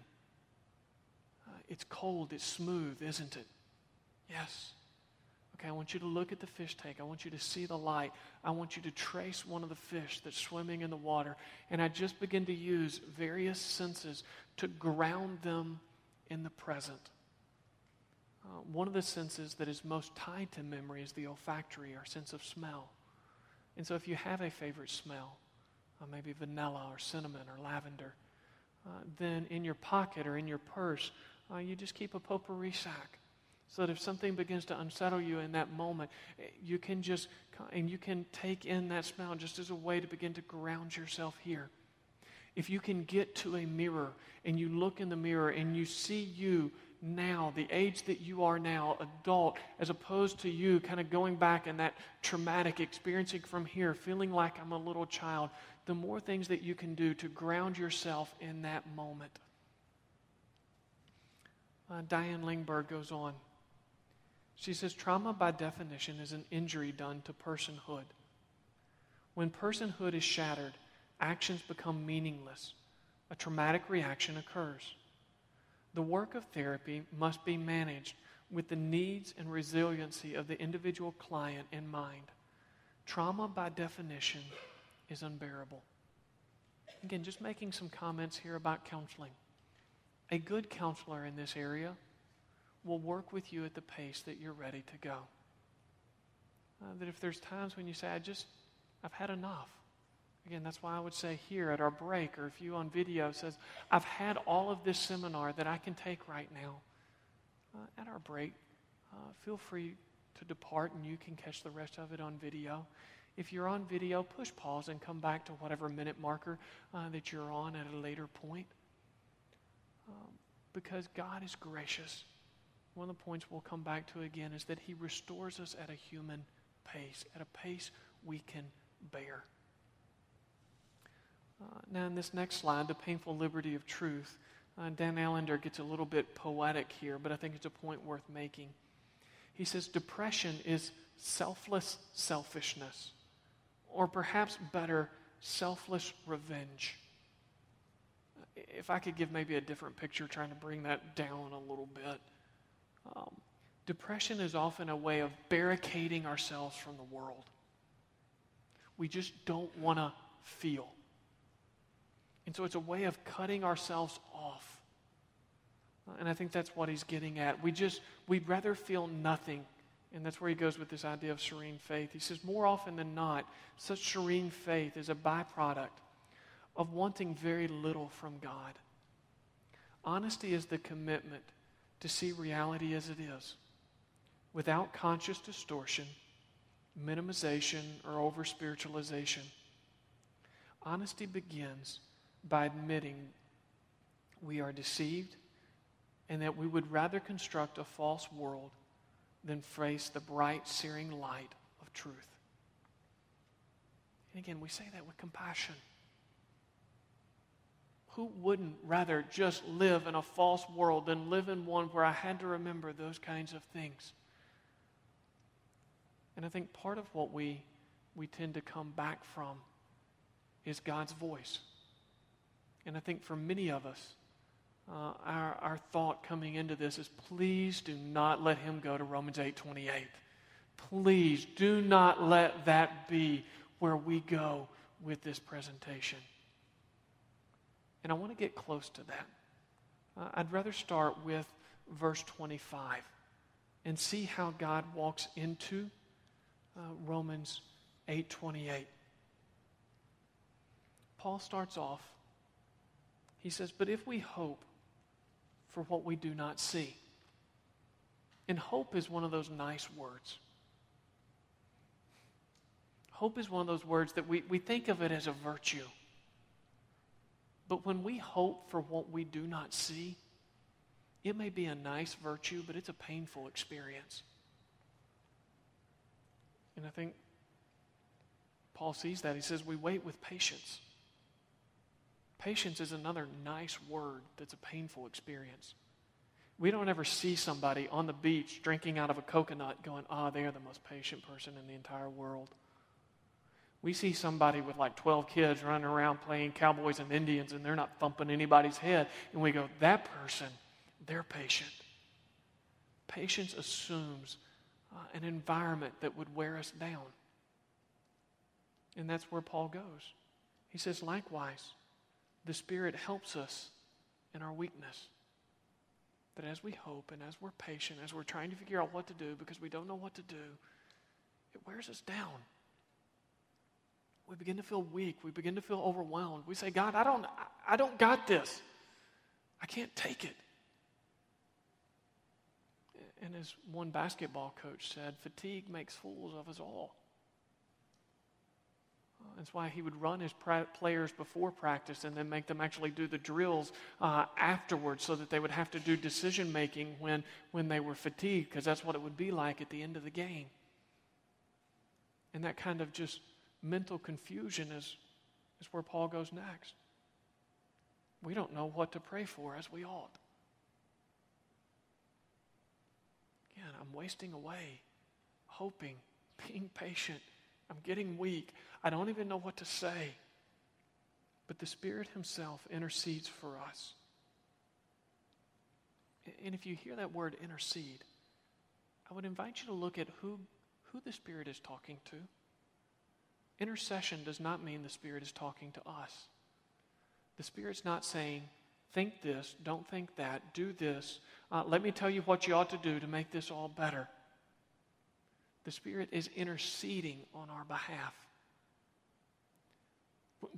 It's cold, it's smooth, isn't it? Yes. Okay, I want you to look at the fish tank. I want you to see the light. I want you to trace one of the fish that's swimming in the water. And I just begin to use various senses to ground them in the present. Uh, one of the senses that is most tied to memory is the olfactory, our sense of smell. And so if you have a favorite smell, uh, maybe vanilla or cinnamon or lavender, uh, then in your pocket or in your purse, uh, you just keep a potpourri sack. So that if something begins to unsettle you in that moment, eh, you can just, and you can take in that smell just as a way to begin to ground yourself here. If you can get to a mirror and you look in the mirror and you see you now, the age that you are now, adult, as opposed to you kind of going back and that traumatic experiencing from here, feeling like I'm a little child, the more things that you can do to ground yourself in that moment. Uh, Diane Langberg goes on. She says, Trauma by definition is an injury done to personhood. When personhood is shattered, actions become meaningless. A traumatic reaction occurs. The work of therapy must be managed with the needs and resiliency of the individual client in mind. Trauma, by definition, is unbearable. Again, just making some comments here about counseling. A good counselor in this area will work with you at the pace that you're ready to go. Uh, that if there's times when you say, I just, I've had enough, Again, that's why I would say here at our break, or if you on video says, I've had all of this seminar that I can take right now. Uh, at our break, uh, feel free to depart and you can catch the rest of it on video. If you're on video, push pause and come back to whatever minute marker uh, that you're on at a later point. Because God is gracious. One of the points we'll come back to again is that He restores us at a human pace, at a pace we can bear. Uh, now, in this next slide, the painful liberty of truth, uh, Dan Allender gets a little bit poetic here, but I think it's a point worth making. He says, Depression is selfless selfishness, or perhaps better, selfless revenge. If I could give maybe a different picture, trying to bring that down a little bit, um, depression is often a way of barricading ourselves from the world. We just don't want to feel. And so it's a way of cutting ourselves off. And I think that's what he's getting at. We just, we'd rather feel nothing. And that's where he goes with this idea of serene faith. He says, more often than not, such serene faith is a byproduct of wanting very little from God. Honesty is the commitment to see reality as it is, without conscious distortion, minimization, or over spiritualization. Honesty begins by admitting we are deceived and that we would rather construct a false world than face the bright, searing light of truth. And again, we say that with compassion. Who wouldn't rather just live in a false world than live in one where I had to remember those kinds of things? And I think part of what we, we tend to come back from is God's voice. And I think for many of us, uh, our, our thought coming into this is please do not let him go to Romans 8 28. Please do not let that be where we go with this presentation. And I want to get close to that. Uh, I'd rather start with verse 25 and see how God walks into uh, Romans 8:28. Paul starts off. He says, "But if we hope for what we do not see." And hope is one of those nice words. Hope is one of those words that we, we think of it as a virtue. But when we hope for what we do not see, it may be a nice virtue, but it's a painful experience. And I think Paul sees that. He says, We wait with patience. Patience is another nice word that's a painful experience. We don't ever see somebody on the beach drinking out of a coconut going, ah, oh, they are the most patient person in the entire world. We see somebody with like 12 kids running around playing cowboys and Indians and they're not thumping anybody's head. And we go, that person, they're patient. Patience assumes uh, an environment that would wear us down. And that's where Paul goes. He says, likewise, the Spirit helps us in our weakness. That as we hope and as we're patient, as we're trying to figure out what to do because we don't know what to do, it wears us down. We begin to feel weak. We begin to feel overwhelmed. We say, God, I don't, I don't got this. I can't take it. And as one basketball coach said, fatigue makes fools of us all. That's why he would run his pra- players before practice and then make them actually do the drills uh, afterwards so that they would have to do decision making when, when they were fatigued, because that's what it would be like at the end of the game. And that kind of just mental confusion is, is where Paul goes next. We don't know what to pray for as we ought. Again, I'm wasting away, hoping, *laughs* being patient. I'm getting weak. I don't even know what to say. But the Spirit Himself intercedes for us. And if you hear that word intercede, I would invite you to look at who, who the Spirit is talking to. Intercession does not mean the Spirit is talking to us. The Spirit's not saying, think this, don't think that, do this. Uh, let me tell you what you ought to do to make this all better. The Spirit is interceding on our behalf.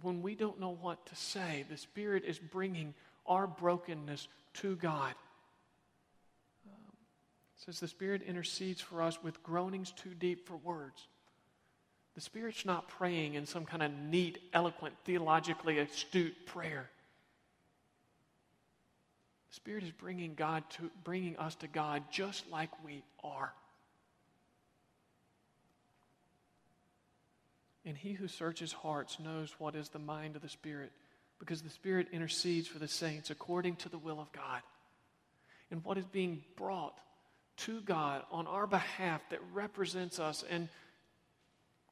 When we don't know what to say, the Spirit is bringing our brokenness to God. Um, says the Spirit intercedes for us with groanings too deep for words. The Spirit's not praying in some kind of neat, eloquent, theologically astute prayer. The Spirit is bringing God to bringing us to God just like we are. And he who searches hearts knows what is the mind of the Spirit, because the Spirit intercedes for the saints according to the will of God. And what is being brought to God on our behalf that represents us in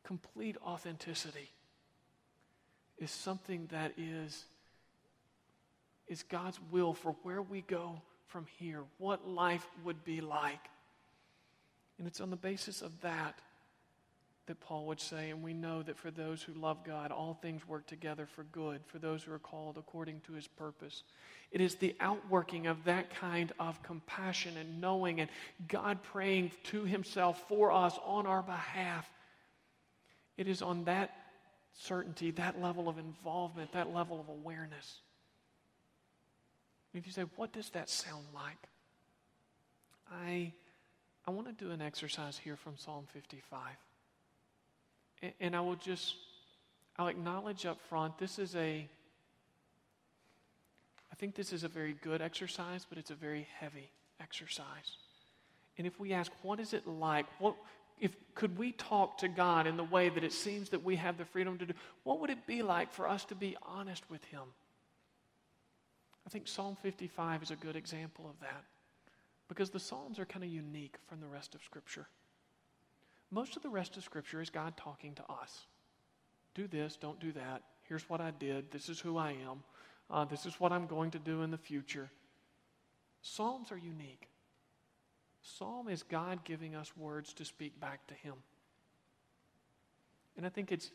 complete authenticity is something that is is God's will for where we go from here, what life would be like. And it's on the basis of that that Paul would say, and we know that for those who love God, all things work together for good, for those who are called according to his purpose. It is the outworking of that kind of compassion and knowing and God praying to himself for us on our behalf. It is on that certainty, that level of involvement, that level of awareness. If you say, what does that sound like? I, I want to do an exercise here from Psalm 55. And, and I will just, I'll acknowledge up front, this is a, I think this is a very good exercise, but it's a very heavy exercise. And if we ask, what is it like? What, if, could we talk to God in the way that it seems that we have the freedom to do? What would it be like for us to be honest with Him? I think Psalm 55 is a good example of that because the Psalms are kind of unique from the rest of Scripture. Most of the rest of Scripture is God talking to us. Do this, don't do that. Here's what I did. This is who I am. Uh, this is what I'm going to do in the future. Psalms are unique. Psalm is God giving us words to speak back to Him. And I think it's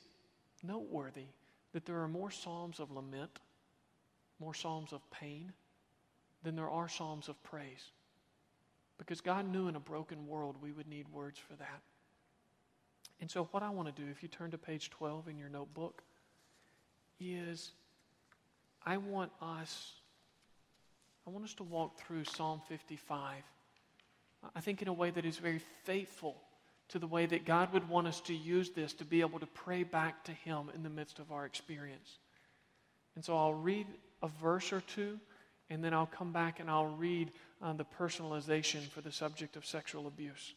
noteworthy that there are more Psalms of lament, more Psalms of pain, than there are Psalms of praise. Because God knew in a broken world we would need words for that. And so, what I want to do, if you turn to page 12 in your notebook, is I want us, I want us to walk through Psalm 55. I think in a way that is very faithful to the way that God would want us to use this to be able to pray back to Him in the midst of our experience. And so I'll read a verse or two, and then I'll come back and I'll read uh, the personalization for the subject of sexual abuse.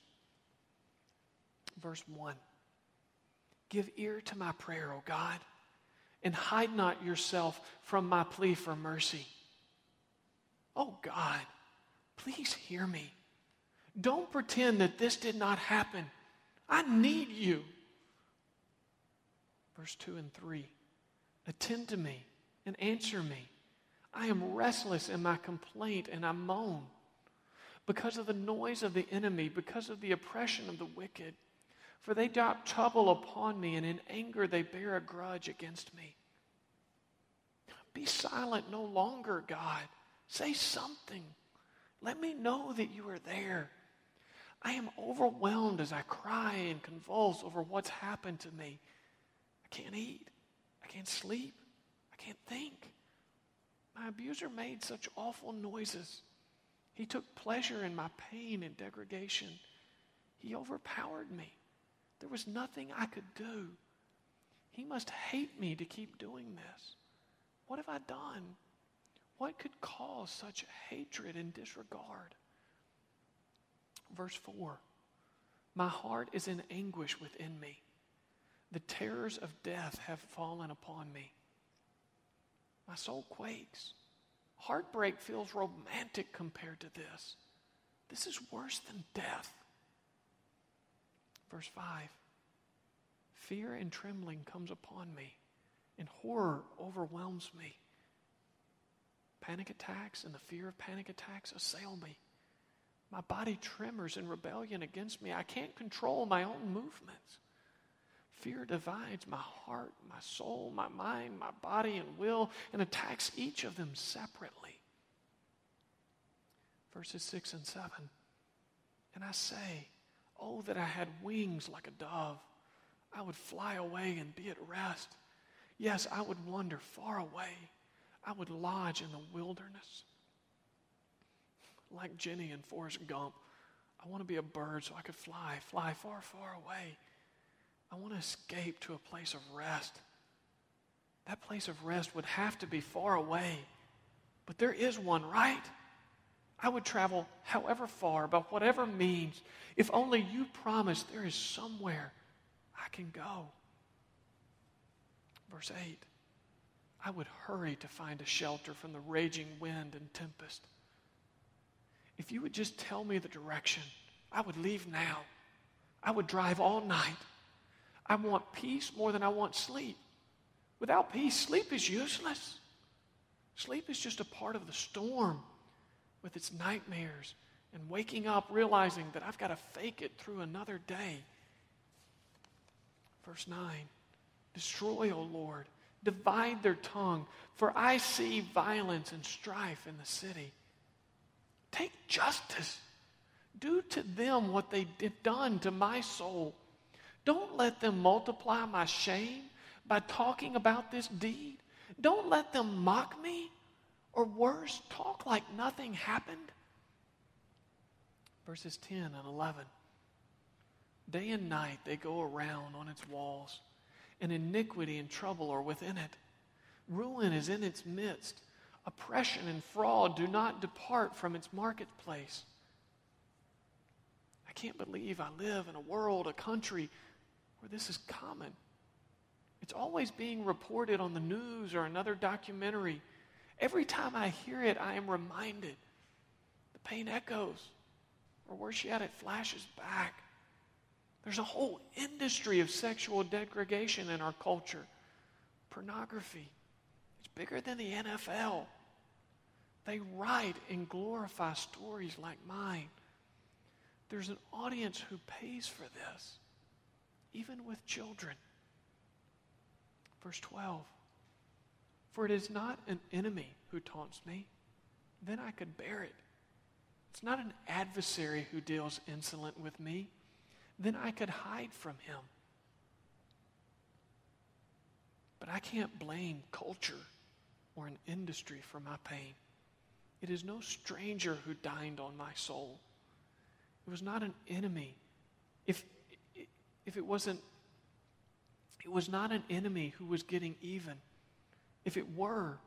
Verse 1 Give ear to my prayer, O God, and hide not yourself from my plea for mercy. O God, please hear me. Don't pretend that this did not happen. I need you. Verse 2 and 3 Attend to me and answer me. I am restless in my complaint and I moan because of the noise of the enemy, because of the oppression of the wicked. For they drop trouble upon me, and in anger they bear a grudge against me. Be silent no longer, God. Say something. Let me know that you are there. I am overwhelmed as I cry and convulse over what's happened to me. I can't eat. I can't sleep. I can't think. My abuser made such awful noises. He took pleasure in my pain and degradation. He overpowered me. There was nothing I could do. He must hate me to keep doing this. What have I done? What could cause such hatred and disregard? Verse 4 My heart is in anguish within me. The terrors of death have fallen upon me. My soul quakes. Heartbreak feels romantic compared to this. This is worse than death. Verse 5 Fear and trembling comes upon me, and horror overwhelms me. Panic attacks and the fear of panic attacks assail me. My body tremors in rebellion against me. I can't control my own movements. Fear divides my heart, my soul, my mind, my body, and will, and attacks each of them separately. Verses 6 and 7. And I say, Oh, that I had wings like a dove. I would fly away and be at rest. Yes, I would wander far away. I would lodge in the wilderness. Like Jenny and Forrest Gump, I want to be a bird so I could fly, fly far, far away. I want to escape to a place of rest. That place of rest would have to be far away, but there is one, right? I would travel however far, by whatever means, if only you promise there is somewhere I can go. Verse 8 I would hurry to find a shelter from the raging wind and tempest. If you would just tell me the direction, I would leave now. I would drive all night. I want peace more than I want sleep. Without peace, sleep is useless. Sleep is just a part of the storm with its nightmares and waking up realizing that I've got to fake it through another day. Verse 9 Destroy, O Lord, divide their tongue, for I see violence and strife in the city. Take justice. Do to them what they have done to my soul. Don't let them multiply my shame by talking about this deed. Don't let them mock me, or worse, talk like nothing happened. Verses 10 and 11. Day and night they go around on its walls, and iniquity and trouble are within it. Ruin is in its midst. Oppression and fraud do not depart from its marketplace. I can't believe I live in a world, a country where this is common. It's always being reported on the news or another documentary. Every time I hear it, I am reminded. The pain echoes, or worse yet, it flashes back. There's a whole industry of sexual degradation in our culture. Pornography. Bigger than the NFL. They write and glorify stories like mine. There's an audience who pays for this, even with children. Verse 12 For it is not an enemy who taunts me, then I could bear it. It's not an adversary who deals insolent with me, then I could hide from him. But I can't blame culture or an industry for my pain. It is no stranger who dined on my soul. It was not an enemy. If, if it wasn't it was not an enemy who was getting even. If it were,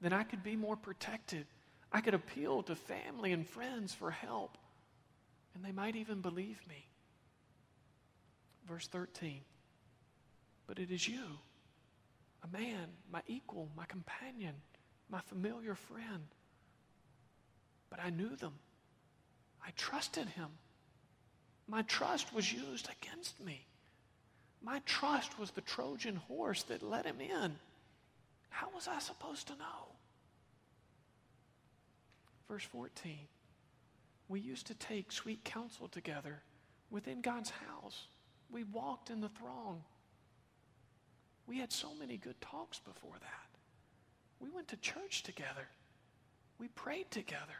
then I could be more protected. I could appeal to family and friends for help, and they might even believe me. Verse 13 But it is you, a man, my equal, my companion, my familiar friend. But I knew them, I trusted him. My trust was used against me. My trust was the Trojan horse that let him in. How was I supposed to know? Verse 14 We used to take sweet counsel together within God's house. We walked in the throng. We had so many good talks before that. We went to church together. We prayed together.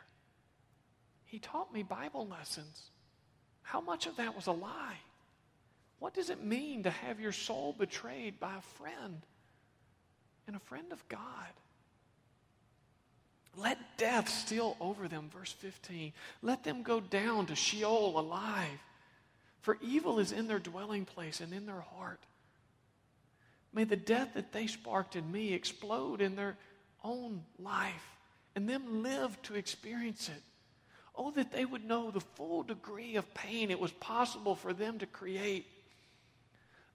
He taught me Bible lessons. How much of that was a lie? What does it mean to have your soul betrayed by a friend and a friend of God? Let death steal over them, verse 15. Let them go down to Sheol alive, for evil is in their dwelling place and in their heart. May the death that they sparked in me explode in their own life and them live to experience it. Oh, that they would know the full degree of pain it was possible for them to create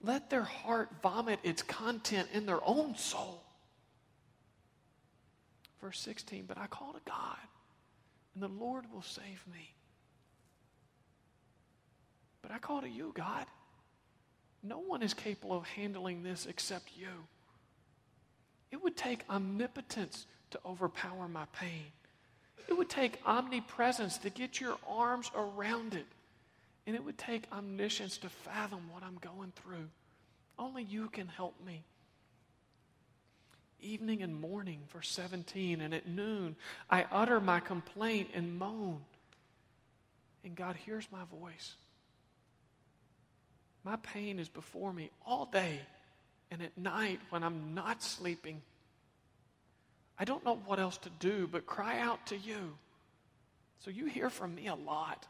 let their heart vomit its content in their own soul. Verse 16, but I call to God, and the Lord will save me. But I call to you, God. No one is capable of handling this except you. It would take omnipotence to overpower my pain. It would take omnipresence to get your arms around it. And it would take omniscience to fathom what I'm going through. Only you can help me. Evening and morning, verse 17, and at noon, I utter my complaint and moan. And God hears my voice. My pain is before me all day and at night when I'm not sleeping. I don't know what else to do but cry out to you. So you hear from me a lot.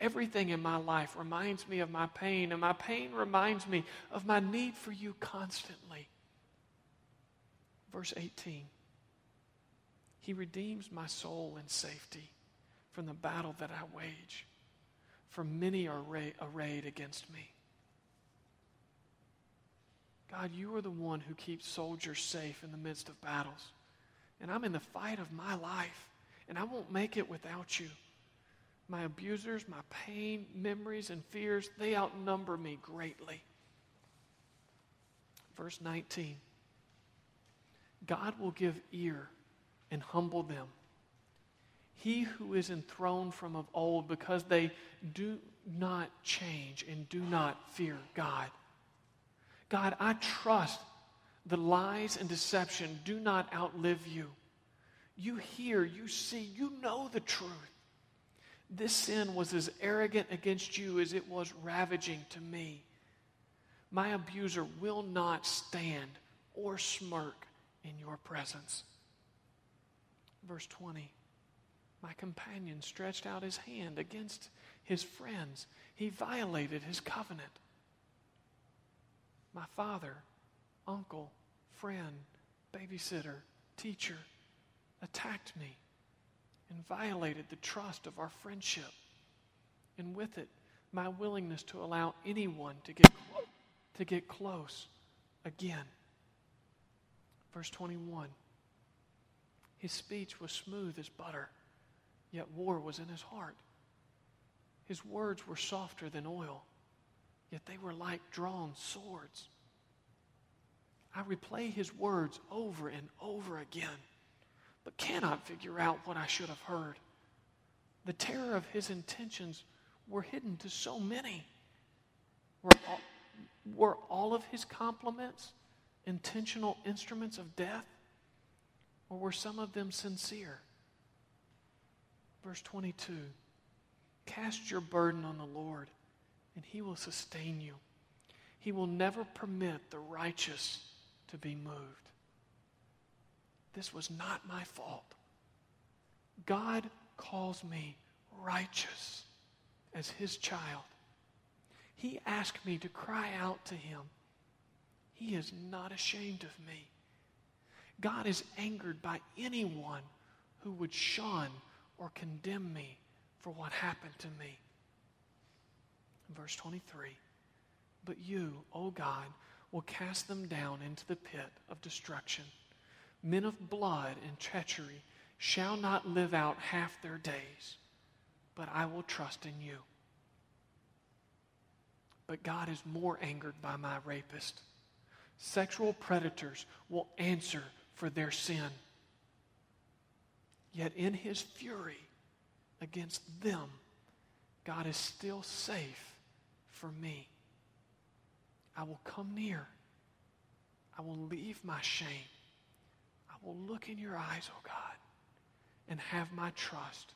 Everything in my life reminds me of my pain, and my pain reminds me of my need for you constantly. Verse 18 He redeems my soul in safety from the battle that I wage, for many are arrayed against me. God, you are the one who keeps soldiers safe in the midst of battles. And I'm in the fight of my life, and I won't make it without you my abusers, my pain, memories, and fears, they outnumber me greatly. Verse 19 God will give ear and humble them. He who is enthroned from of old, because they do not change and do not fear God. God, I trust the lies and deception do not outlive you. You hear, you see, you know the truth. This sin was as arrogant against you as it was ravaging to me. My abuser will not stand or smirk in your presence. Verse 20 My companion stretched out his hand against his friends, he violated his covenant. My father, uncle, friend, babysitter, teacher attacked me and violated the trust of our friendship. And with it, my willingness to allow anyone to get, to get close again. Verse 21 His speech was smooth as butter, yet war was in his heart. His words were softer than oil, yet they were like drawn swords. I replay his words over and over again, but cannot figure out what I should have heard. The terror of his intentions were hidden to so many. Were all, were all of his compliments intentional instruments of death, or were some of them sincere? Verse 22 Cast your burden on the Lord, and he will sustain you. He will never permit the righteous to be moved. This was not my fault. God calls me righteous as his child. He asked me to cry out to him. He is not ashamed of me. God is angered by anyone who would shun or condemn me for what happened to me. Verse 23 But you, O God, will cast them down into the pit of destruction. Men of blood and treachery shall not live out half their days, but I will trust in you. But God is more angered by my rapist. Sexual predators will answer for their sin. Yet in his fury against them, God is still safe for me. I will come near. I will leave my shame. I will look in your eyes, oh God, and have my trust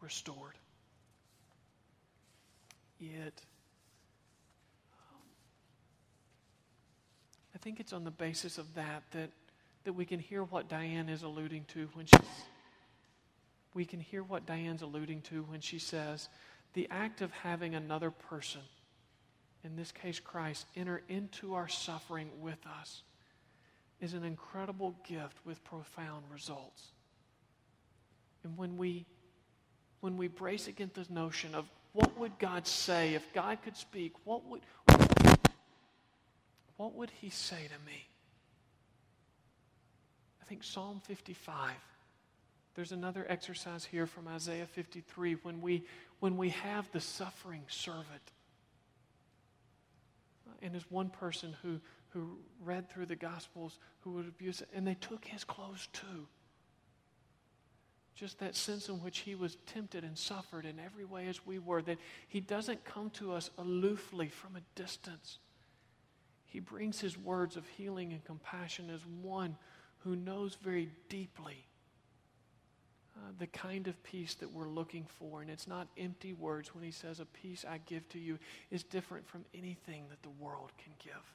restored. It, um, I think it's on the basis of that that, that we can hear what Diane is alluding to when she's, we can hear what Diane's alluding to when she says, the act of having another person in this case Christ, enter into our suffering with us is an incredible gift with profound results. And when we when we brace against this notion of what would God say if God could speak, what would what would he say to me? I think Psalm 55. There's another exercise here from Isaiah 53 when we when we have the suffering servant and there's one person who, who read through the Gospels who would abuse it, and they took his clothes too. Just that sense in which he was tempted and suffered in every way as we were, that he doesn't come to us aloofly from a distance. He brings his words of healing and compassion as one who knows very deeply uh, the kind of peace that we're looking for. And it's not empty words when he says, A peace I give to you is different from anything that the world can give.